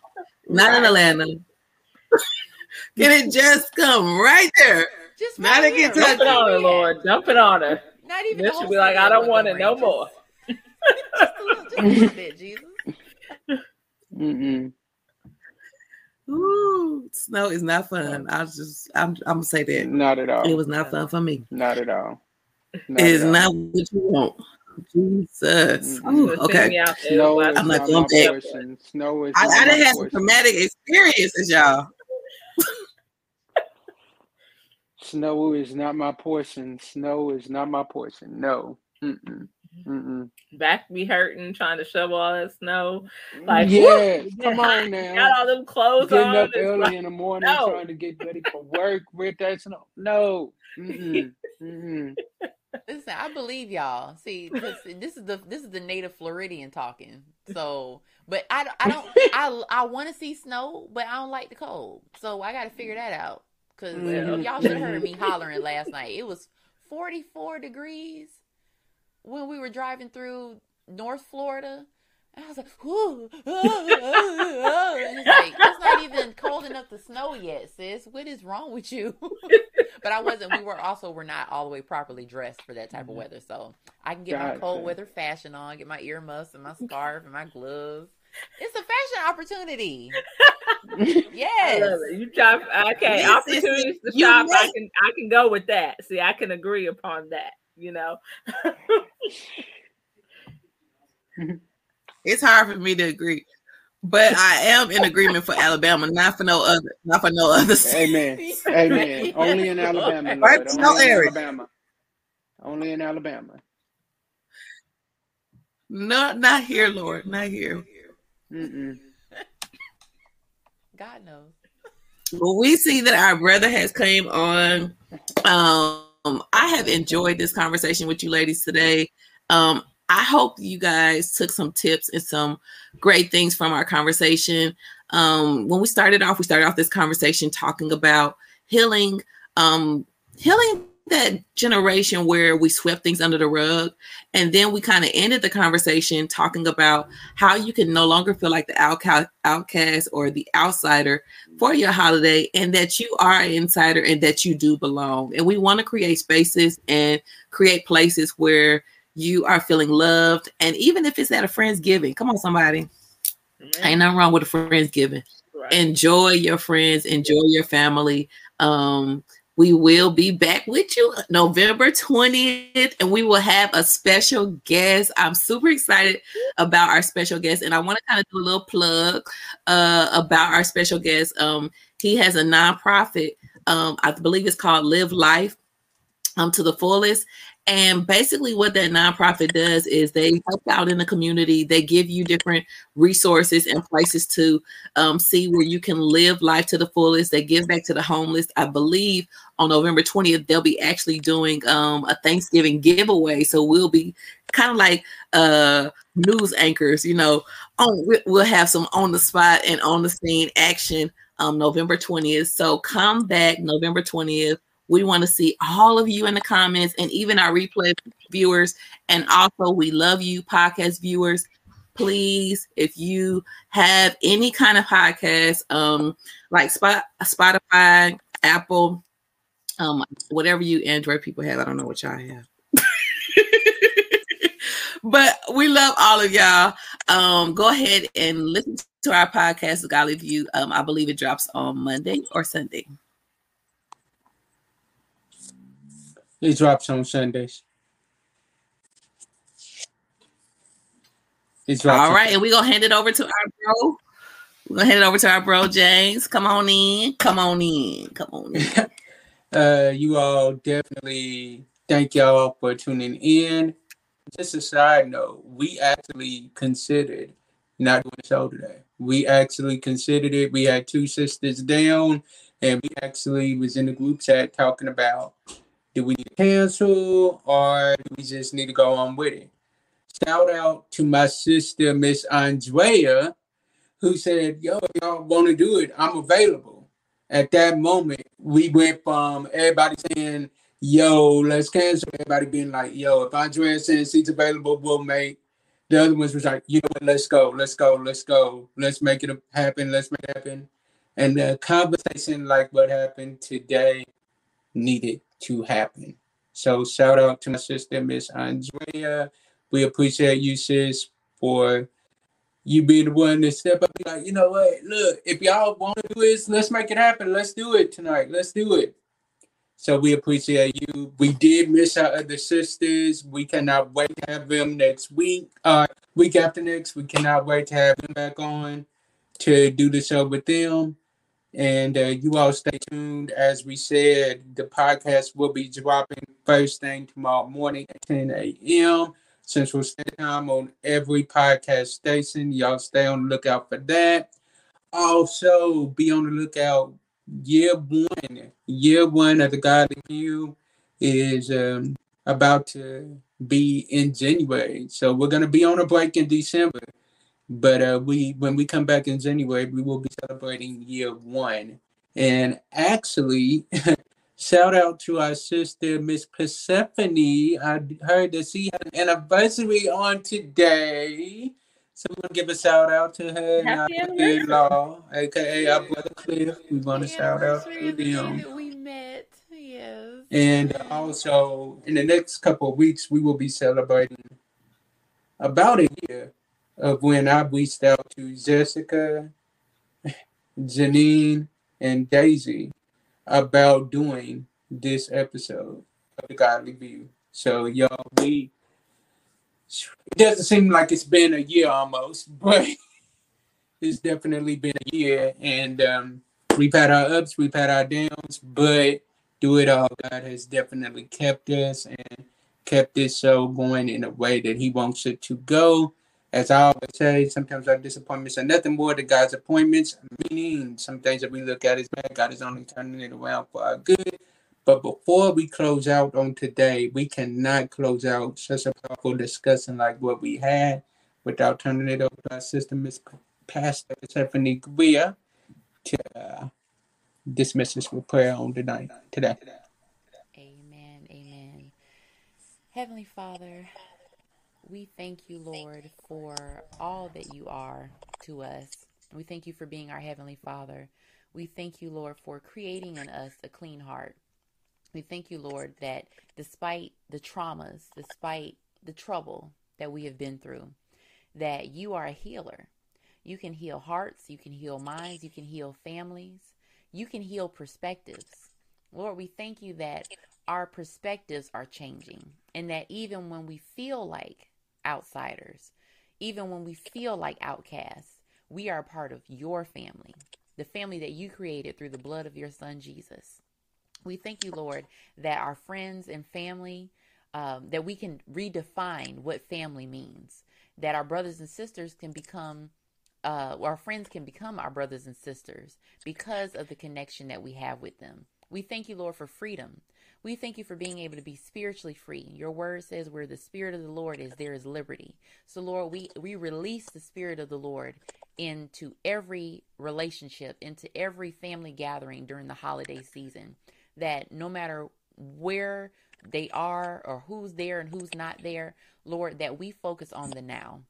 not right. in Atlanta? can it just come right there? Just right not in Kentucky. Dump it on her, Lord. Dump it on her. Not even. This should be like, I don't want it no more. just, a little, just a little bit, Jesus. Mm-mm. Ooh, snow is not fun. I just, I'm, I'm gonna say that. Not at all. It was not fun for me. Not at all. Not it is not what you want. Jesus. Mm-hmm. Ooh, okay. Snow is I'm not going back. Snow is. I, I didn't have some traumatic experiences, y'all. Snow is not my portion. Snow is not my portion. No. Mm-mm. Mm-mm. Back be hurting trying to shovel all that snow. Mm-hmm. Like, yeah, come on now. Got all them clothes Getting on. up early like, in the morning no. trying to get ready for work with that snow. No. Mm-mm. Mm-mm. Listen, I believe y'all. See, this is the this is the native Floridian talking. So, but I, I don't I I want to see snow, but I don't like the cold. So I got to figure that out. because mm-hmm. y'all should have heard me hollering last night. It was 44 degrees when we were driving through North Florida. I was like, Ooh, uh, uh, and it's like it's not even cold enough to snow yet, sis. What is wrong with you? but I wasn't. We were also were not all the way properly dressed for that type of mm-hmm. weather, so I can get my cold weather fashion on, get my earmuffs and my scarf and my gloves. It's a fashion opportunity. yes, you shop. Okay, opportunities to shop. I can I can go with that. See, I can agree upon that you know. it's hard for me to agree. But I am in agreement for Alabama, not for no other, not for no other. Amen. Amen. Only in Alabama. Lord. Right? Only no in area. Alabama. Only in Alabama. No, not here, Lord. Not here. Mm-mm. God knows. Well, we see that our brother has came on. Um, I have enjoyed this conversation with you ladies today. Um, I hope you guys took some tips and some great things from our conversation. Um, when we started off, we started off this conversation talking about healing, um, healing that generation where we swept things under the rug. And then we kind of ended the conversation talking about how you can no longer feel like the outcast or the outsider for your holiday and that you are an insider and that you do belong. And we want to create spaces and create places where you are feeling loved. And even if it's at a friend's giving, come on, somebody. Ain't nothing wrong with a friend's giving. Right. Enjoy your friends, enjoy your family. Um, we will be back with you November 20th, and we will have a special guest. I'm super excited about our special guest, and I want to kind of do a little plug uh, about our special guest. Um, he has a nonprofit, um, I believe it's called Live Life. Um, to the fullest. And basically, what that nonprofit does is they help out in the community. They give you different resources and places to um, see where you can live life to the fullest. They give back to the homeless. I believe on November 20th, they'll be actually doing um, a Thanksgiving giveaway. So we'll be kind of like uh, news anchors, you know, on, we'll have some on the spot and on the scene action um, November 20th. So come back November 20th we want to see all of you in the comments and even our replay viewers. And also, we love you, podcast viewers. Please, if you have any kind of podcast, um, like Spot, Spotify, Apple, um, whatever you Android people have, I don't know what y'all have. but we love all of y'all. Um, go ahead and listen to our podcast, Godly View. Um, I believe it drops on Monday or Sunday. It drops on Sundays. It drops All right, and we're gonna hand it over to our bro. We're gonna hand it over to our bro James. Come on in. Come on in. Come on in. uh you all definitely thank y'all for tuning in. Just a side note, we actually considered not doing a show today. We actually considered it. We had two sisters down, and we actually was in the group chat talking about do we cancel or do we just need to go on with it? Shout out to my sister, Miss Andrea, who said, Yo, if y'all want to do it, I'm available. At that moment, we went from everybody saying, Yo, let's cancel. Everybody being like, Yo, if Andrea says she's available, we'll make. The other ones was like, You know what, let's go, let's go, let's go. Let's make it happen, let's make it happen. And the conversation like what happened today needed to happen. So shout out to my sister, Miss Andrea. We appreciate you, sis, for you being the one to step up. Be like, you know what? Look, if y'all want to do this, let's make it happen. Let's do it tonight. Let's do it. So we appreciate you. We did miss our other sisters. We cannot wait to have them next week. Uh, week after next, we cannot wait to have them back on to do the show with them. And uh, you all stay tuned. As we said, the podcast will be dropping first thing tomorrow morning at 10 a.m. Central Standard Time on every podcast station. Y'all stay on the lookout for that. Also, be on the lookout. Year one, year one of the Godly View is um, about to be in January. So we're gonna be on a break in December. But uh, we when we come back in January, we will be celebrating year one. And actually, shout out to our sister Miss Persephone. I heard that she had an anniversary on today. So we want to give a shout out to her Happy and our law, aka our brother Cliff. We want to shout out to them. We met, yes. And also, in the next couple of weeks, we will be celebrating about a year of when I reached out to Jessica, Janine, and Daisy about doing this episode of the Godly View. So y'all, we it doesn't seem like it's been a year almost, but it's definitely been a year, and um, we've had our ups, we've had our downs, but do it all, God has definitely kept us and kept this show going in a way that He wants it to go. As I always say, sometimes our disappointments are nothing more than God's appointments, meaning some things that we look at as bad, God is only turning it around for our good. But before we close out on today, we cannot close out such a powerful discussion like what we had without turning it over to our sister, Miss Pastor Persephone Greer, to uh, dismiss us with prayer on tonight, today. Amen. Amen. Heavenly Father, we thank you, Lord, for all that you are to us. We thank you for being our Heavenly Father. We thank you, Lord, for creating in us a clean heart. We thank you, Lord, that despite the traumas, despite the trouble that we have been through, that you are a healer. You can heal hearts, you can heal minds, you can heal families, you can heal perspectives. Lord, we thank you that our perspectives are changing and that even when we feel like outsiders. Even when we feel like outcasts, we are part of your family, the family that you created through the blood of your son Jesus. We thank you, Lord, that our friends and family, um, that we can redefine what family means, that our brothers and sisters can become uh, our friends can become our brothers and sisters because of the connection that we have with them. We thank you, Lord, for freedom. We thank you for being able to be spiritually free. Your word says where the spirit of the Lord is, there is liberty. So, Lord, we, we release the spirit of the Lord into every relationship, into every family gathering during the holiday season. That no matter where they are or who's there and who's not there, Lord, that we focus on the now,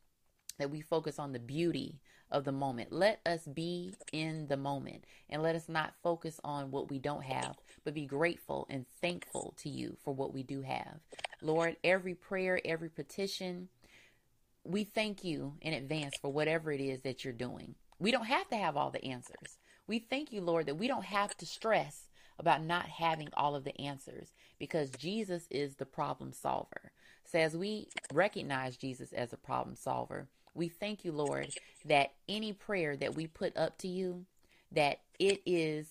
that we focus on the beauty of the moment. Let us be in the moment and let us not focus on what we don't have, but be grateful and thankful to you for what we do have. Lord, every prayer, every petition, we thank you in advance for whatever it is that you're doing. We don't have to have all the answers. We thank you, Lord, that we don't have to stress about not having all of the answers because Jesus is the problem solver. So, as we recognize Jesus as a problem solver, we thank you, Lord, that any prayer that we put up to you, that it is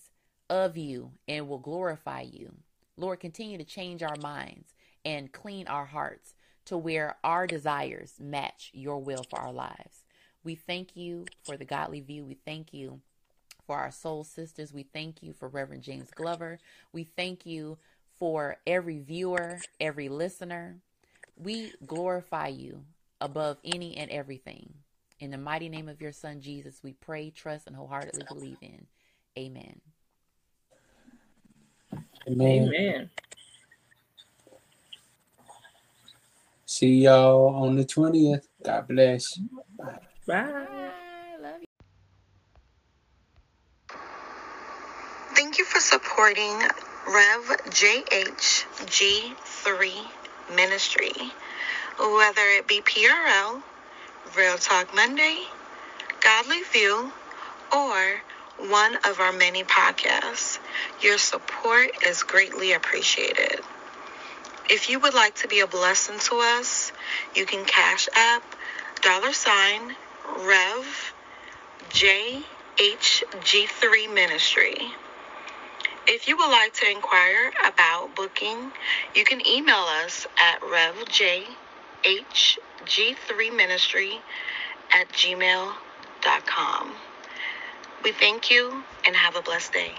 of you and will glorify you. Lord, continue to change our minds and clean our hearts to where our desires match your will for our lives. We thank you for the godly view. We thank you for our soul sisters. We thank you for Reverend James Glover. We thank you for every viewer, every listener. We glorify you above any and everything. In the mighty name of your Son, Jesus, we pray, trust, and wholeheartedly believe in. Amen. Amen. Amen. See y'all on the 20th. God bless. Bye. Bye. Love you. Thank you for supporting Rev JHG3 Ministry, whether it be PRL, Real Talk Monday, Godly View, or one of our many podcasts. Your support is greatly appreciated. If you would like to be a blessing to us, you can cash app dollar sign Rev JHG3 Ministry. If you would like to inquire about booking, you can email us at revjhg3ministry at gmail.com. We thank you and have a blessed day.